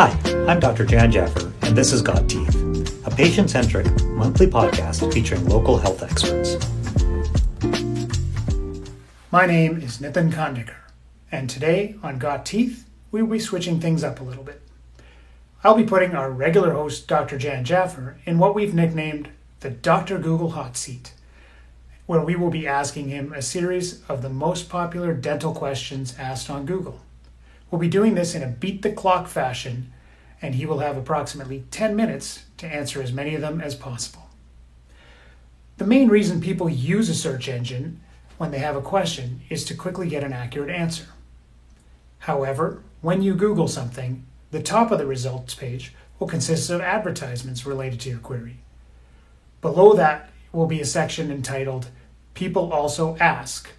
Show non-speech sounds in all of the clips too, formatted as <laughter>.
Hi, I'm Dr. Jan Jaffer, and this is Got Teeth, a patient centric monthly podcast featuring local health experts. My name is Nitin Kandikar, and today on Got Teeth, we will be switching things up a little bit. I'll be putting our regular host, Dr. Jan Jaffer, in what we've nicknamed the Dr. Google Hot Seat, where we will be asking him a series of the most popular dental questions asked on Google. We'll be doing this in a beat the clock fashion, and he will have approximately 10 minutes to answer as many of them as possible. The main reason people use a search engine when they have a question is to quickly get an accurate answer. However, when you Google something, the top of the results page will consist of advertisements related to your query. Below that will be a section entitled People Also Ask,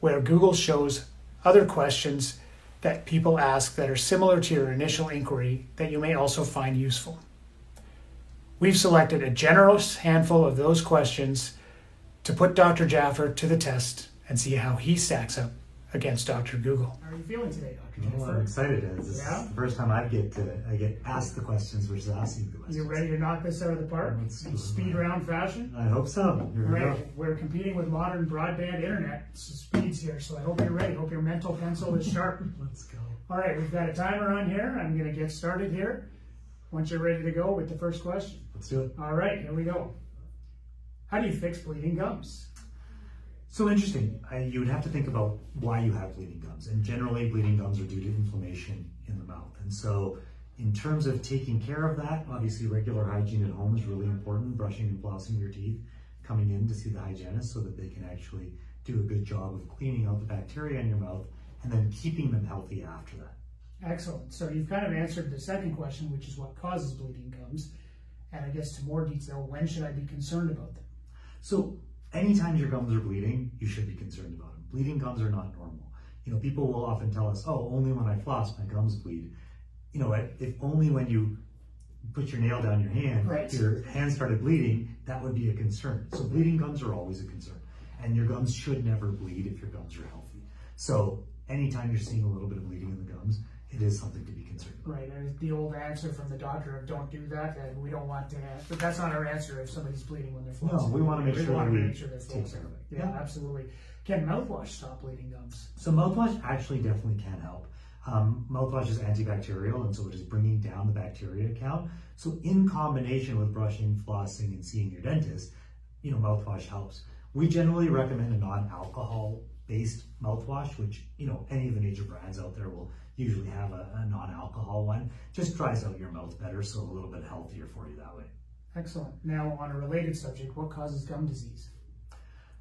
where Google shows other questions that people ask that are similar to your initial inquiry that you may also find useful. We've selected a generous handful of those questions to put Dr. Jaffer to the test and see how he stacks up against Dr. Google. How are you feeling today, Dr. Well, I'm excited. This yeah? is the first time I get to I get asked the questions versus asking the questions. You ready to knock this out of the park in speed round fashion? I hope so. Here we right. We're competing with modern broadband internet speeds here, so I hope you're ready. Hope your mental pencil is sharp. <laughs> Let's go. All right, we've got a timer on here. I'm going to get started here. Once you're ready to go with the first question. Let's do it. All right, here we go. How do you fix bleeding gums? So interesting. I, you would have to think about why you have bleeding gums. And generally, bleeding gums are due to inflammation in the mouth. And so, in terms of taking care of that, obviously, regular hygiene at home is really important. Brushing and flossing your teeth, coming in to see the hygienist so that they can actually do a good job of cleaning out the bacteria in your mouth and then keeping them healthy after that. Excellent. So, you've kind of answered the second question, which is what causes bleeding gums. And I guess to more detail, when should I be concerned about them? So, anytime your gums are bleeding, you should be concerned about them. Bleeding gums are not normal. You know, people will often tell us, oh, only when I floss, my gums bleed. You know, if only when you put your nail down your hand, right. your hand started bleeding, that would be a concern. So bleeding gums are always a concern. And your gums should never bleed if your gums are healthy. So anytime you're seeing a little bit of bleeding in the gums, it is something to be concerned about. Right. And the old answer from the doctor of don't do that, and we don't want to have, but that's not our answer if somebody's bleeding when they're flossing. No, we want to make we sure want to make sure they're take care of it. Yeah, yeah, absolutely. Can mouthwash stop bleeding gums? So mouthwash actually definitely can help. Um, mouthwash is antibacterial, and so it is bringing down the bacteria count. So in combination with brushing, flossing, and seeing your dentist, you know, mouthwash helps. We generally recommend a non-alcohol based mouthwash, which, you know, any of the major brands out there will usually have a, a non-alcohol one. Just dries out your mouth better, so a little bit healthier for you that way. Excellent. Now, on a related subject, what causes gum disease?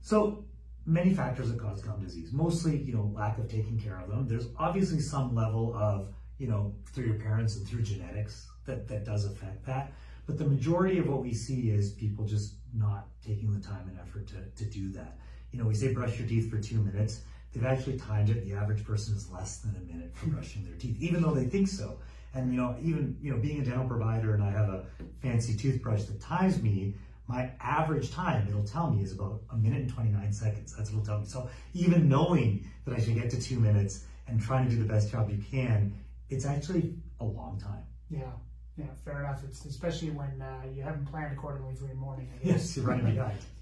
So, many factors that cause gum disease. Mostly, you know, lack of taking care of them. There's obviously some level of, you know, through your parents and through genetics that, that does affect that. But the majority of what we see is people just not taking the time and effort to, to do that. You know, we say brush your teeth for two minutes they've actually timed it. The average person is less than a minute for brushing their teeth, even though they think so. And you know, even you know, being a dental provider and I have a fancy toothbrush that times me, my average time it'll tell me is about a minute and 29 seconds. That's what it'll tell me. So even knowing that I should get to two minutes and trying to do the best job you can, it's actually a long time. Yeah. Yeah, fair enough. It's especially when uh, you haven't planned accordingly for your morning. Yes, you're running behind. <laughs>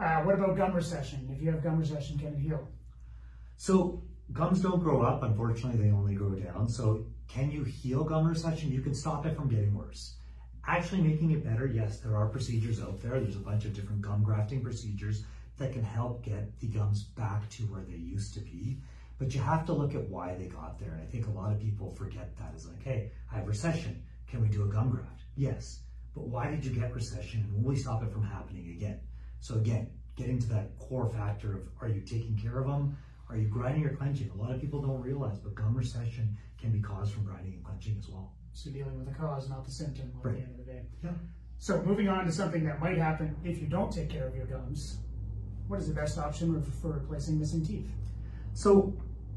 Uh, what about gum recession? If you have gum recession, can it heal? So gums don't grow up, unfortunately, they only grow down. So can you heal gum recession? You can stop it from getting worse. Actually making it better, yes, there are procedures out there. There's a bunch of different gum grafting procedures that can help get the gums back to where they used to be. But you have to look at why they got there. And I think a lot of people forget that is like, hey, I have recession. Can we do a gum graft? Yes. But why did you get recession and will we stop it from happening again? So again, getting to that core factor of are you taking care of them? Are you grinding or clenching? A lot of people don't realize, but gum recession can be caused from grinding and clenching as well. So dealing with the cause, not the symptom at right. the end of the day. Yeah. So moving on to something that might happen if you don't take care of your gums, what is the best option for replacing missing teeth? So,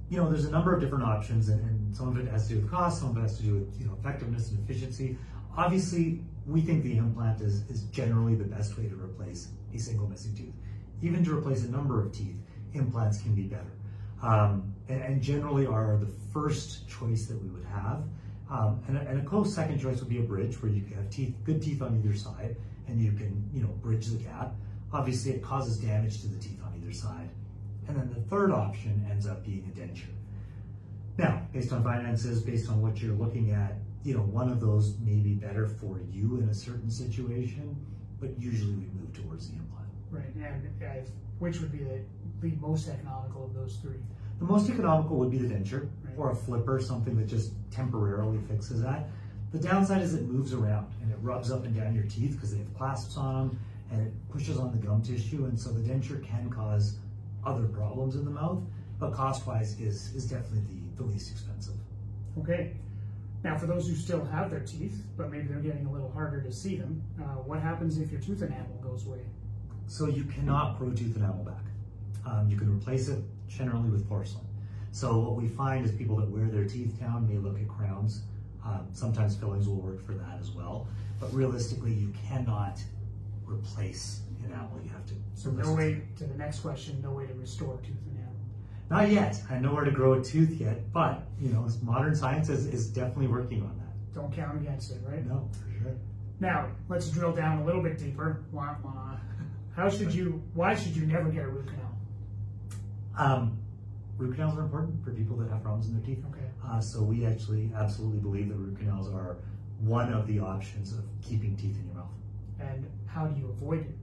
you know, there's a number of different options, and, and some of it has to do with cost, some of it has to do with you know effectiveness and efficiency. Obviously, we think the implant is, is generally the best way to replace a single missing tooth. Even to replace a number of teeth, implants can be better um, and, and, generally are the first choice that we would have. Um, and, a, and, a, close second choice would be a bridge where you can have teeth, good teeth on either side, and you can, you know, bridge the gap. Obviously, it causes damage to the teeth on either side. And then the third option ends up being a denture. Now, based on finances, based on what you're looking at, you know, one of those may be better for you in a certain situation, but usually we move towards the implant. Right, and which would be the, the most economical of those three? The most economical would be the denture right. or a flipper, something that just temporarily fixes that. The downside is it moves around and it rubs up and down your teeth because they have clasps on them and it pushes on the gum tissue. And so the denture can cause other problems in the mouth, but cost wise is, is definitely the, the least expensive. Okay. Now, for those who still have their teeth, but maybe they're getting a little harder to see them, uh, what happens if your tooth enamel goes away? So you cannot grow tooth enamel back. Um, you can replace it generally with porcelain. So what we find is people that wear their teeth down may look at crowns. Um, sometimes fillings will work for that as well. But realistically, you cannot replace enamel. You have to. So no way to the next question. No way to restore tooth enamel. Not yet. I know where to grow a tooth yet, but you know, modern science is, is definitely working on that. Don't count against it, right? No, for sure. Now let's drill down a little bit deeper. Wah, wah. How should you? Why should you never get a root canal? Um, root canals are important for people that have problems in their teeth. Okay. Uh, so we actually absolutely believe that root canals are one of the options of keeping teeth in your mouth. And how do you avoid it?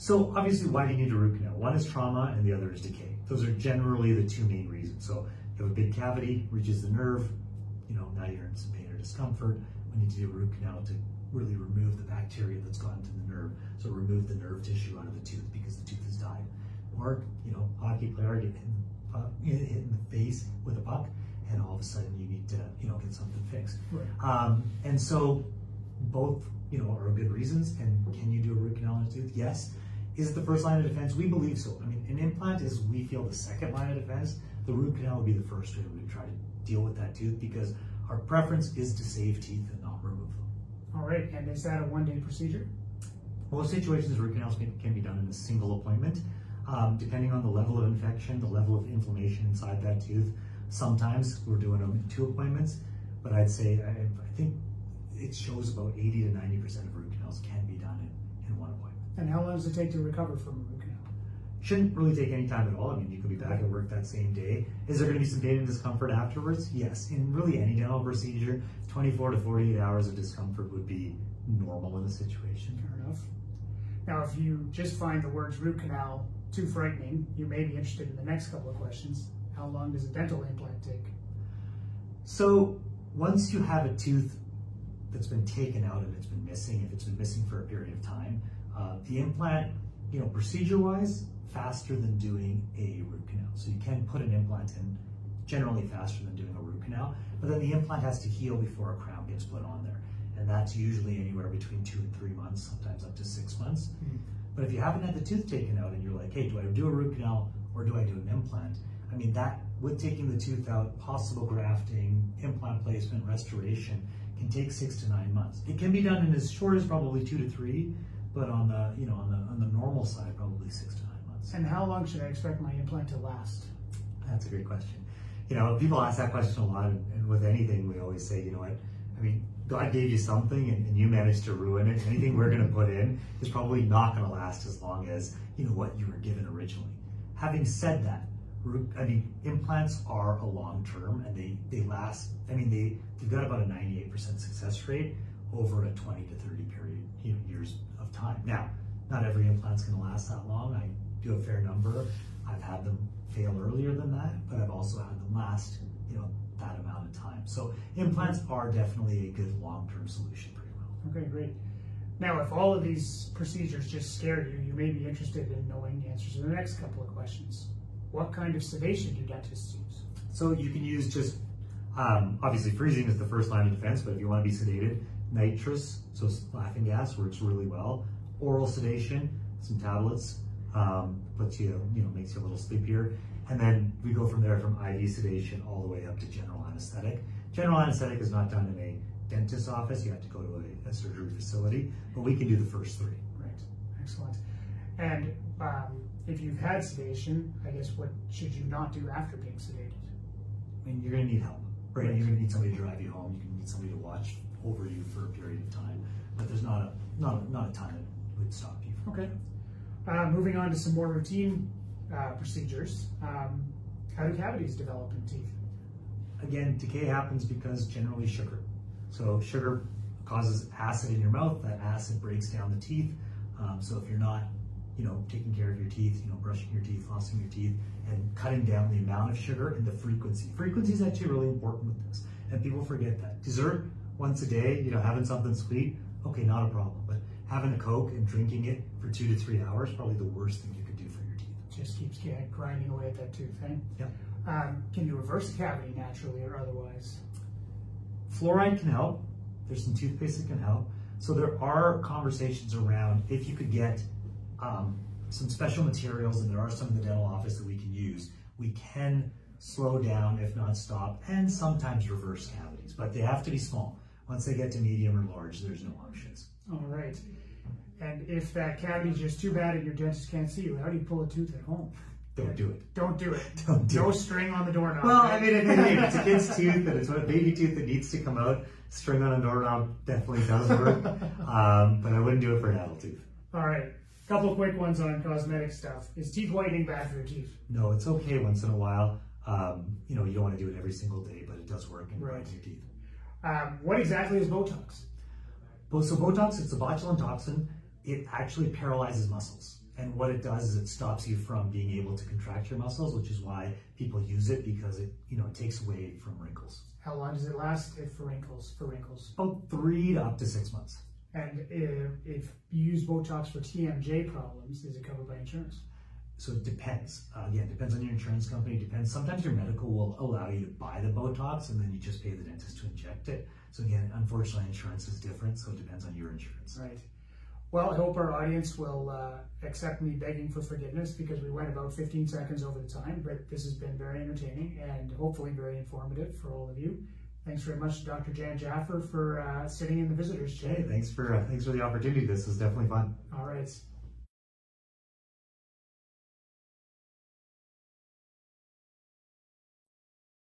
So obviously, why do you need a root canal? One is trauma, and the other is decay. Those are generally the two main reasons. So you have a big cavity, reaches the nerve. You know now you're in some pain or discomfort. We need to do a root canal to really remove the bacteria that's gone to the nerve. So remove the nerve tissue out of the tooth because the tooth has died. Or, you know, hockey player getting hit, hit in the face with a puck and all of a sudden you need to, you know, get something fixed. Right. Um, and so both, you know, are good reasons. And can you do a root canal on a tooth? Yes. Is it the first line of defense? We believe so. I mean, an implant is, we feel, the second line of defense. The root canal would be the first way we try to deal with that tooth because our preference is to save teeth and not remove them. All right, and is that a one-day procedure? Most situations, root canals can be done in a single appointment. Um, depending on the level of infection, the level of inflammation inside that tooth, sometimes we're doing them in two appointments, but I'd say, I, I think it shows about 80 to 90% of root canals can be And how long does it take to recover from a root canal? Shouldn't really take any time at all. I mean, you could be back at work that same day. Is there going to be some pain and discomfort afterwards? Yes. In really any dental procedure, 24 to 48 hours of discomfort would be normal in a situation. Fair enough. Now, if you just find the words root canal too frightening, you may be interested in the next couple of questions. How long does a dental implant take? So, once you have a tooth that's been taken out and it's been missing, if it's been missing for a period of time, uh, the implant, you know, procedure-wise, faster than doing a root canal. So you can put an implant in generally faster than doing a root canal, but then the implant has to heal before a crown gets put on there. And that's usually anywhere between two and three months, sometimes up to six months. Mm-hmm. But if you haven't had the tooth taken out and you're like, hey, do I do a root canal or do I do an implant? I mean, that with taking the tooth out, possible grafting, implant placement, restoration can take six to nine months. It can be done in as short as probably two to three, but on the you know on the on the normal side, probably six to nine months. And how long should I expect my implant to last? That's a great question. You know, people ask that question a lot, and, and with anything, we always say, you know what? I mean, God gave you something and, and you managed to ruin it. Anything we're going to put in is probably not going to last as long as, you know, what you were given originally. Having said that, I mean, implants are a long term and they, they last, I mean, they, they've got about a 98% success rate over a 20 to 30 period, you know, years of time. Now, not every implant's going to last that long. I do a fair number. I've had them fail earlier than that, but I've also had them last, you know, that amount of time. So implants are definitely a good long-term solution pretty well. Okay, great. Now, if all of these procedures just scare you, you may be interested in knowing the answers to the next couple of questions. What kind of sedation do dentists use? So you can use just, um, obviously freezing is the first line of defense, but if you want to be sedated, nitrous, so laughing gas works really well. Oral sedation, some tablets, um, puts you, you know, makes you a little sleepier. And then we go from there from IV sedation all the way up to general anesthetic. General anesthetic is not done in a dentist's office. You have to go to a, a surgery facility, but we can do the first three. Right. Excellent. And um, if you've had sedation, I guess what should you not do after being sedated? I mean, you're going to need help. Right, you're gonna need somebody to drive you home, you can need somebody to watch over you for a period of time, but there's not a, not, not a ton that would stop you from. Okay. Uh, moving on to some more routine uh, procedures. Um, how do cavities develop in teeth? Again, decay happens because generally sugar. So sugar causes acid in your mouth, that acid breaks down the teeth. Um, so if you're not, you know, taking care of your teeth, you know, brushing your teeth, flossing your teeth, and cutting down the amount of sugar and the frequency. Frequency is actually really important with this, and people forget that. Dessert once a day, you know, having something sweet, okay, not a problem. But having a Coke and drinking it for two to three hours, probably the worst thing you could do for your teeth. Just keeps grinding away at that tooth, eh? Yeah. Um, can you reverse cavity naturally or otherwise? Fluoride can help. There's some toothpaste that can help. So there are conversations around if you could get um, some special materials, and there are some in the dental office that we can use. We can slow down, if not stop, and sometimes reverse cavities, but they have to be small. Once they get to medium or large, there's no options. All right. And if that cavity is just too bad and your dentist can't see you, how do you pull a tooth at home? Don't do it. Don't do it. <laughs> Don't do no it. string on the doorknob. Well. I mean, if, if it's a kid's tooth and it's a baby tooth that needs to come out, string on a doorknob definitely does work. <laughs> um, but I wouldn't do it for an adult tooth. All right. Couple quick ones on cosmetic stuff. Is teeth whitening bad for your teeth? No, it's okay once in a while. Um, you know, you don't want to do it every single day, but it does work and Right. brightens your teeth. Um, what exactly is Botox? Well, so Botox, it's a botulinum toxin. It actually paralyzes muscles. And what it does is it stops you from being able to contract your muscles, which is why people use it because it, you know, it takes away from wrinkles. How long does it last if for wrinkles? For wrinkles. About three to up to six months. And if, if you use Botox for TMJ problems, is it covered by insurance? So it depends. Uh, again, depends on your insurance company. Depends. Sometimes your medical will allow you to buy the Botox, and then you just pay the dentist to inject it. So again, unfortunately, insurance is different. So it depends on your insurance. Right. Well, I hope our audience will uh, accept me begging for forgiveness because we went about 15 seconds over the time, but this has been very entertaining and hopefully very informative for all of you. Thanks very much, Dr. Jan Jaffer, for uh, sitting in the visitors Hey, chair. thanks for uh, thanks for the opportunity. This was definitely fun. All right.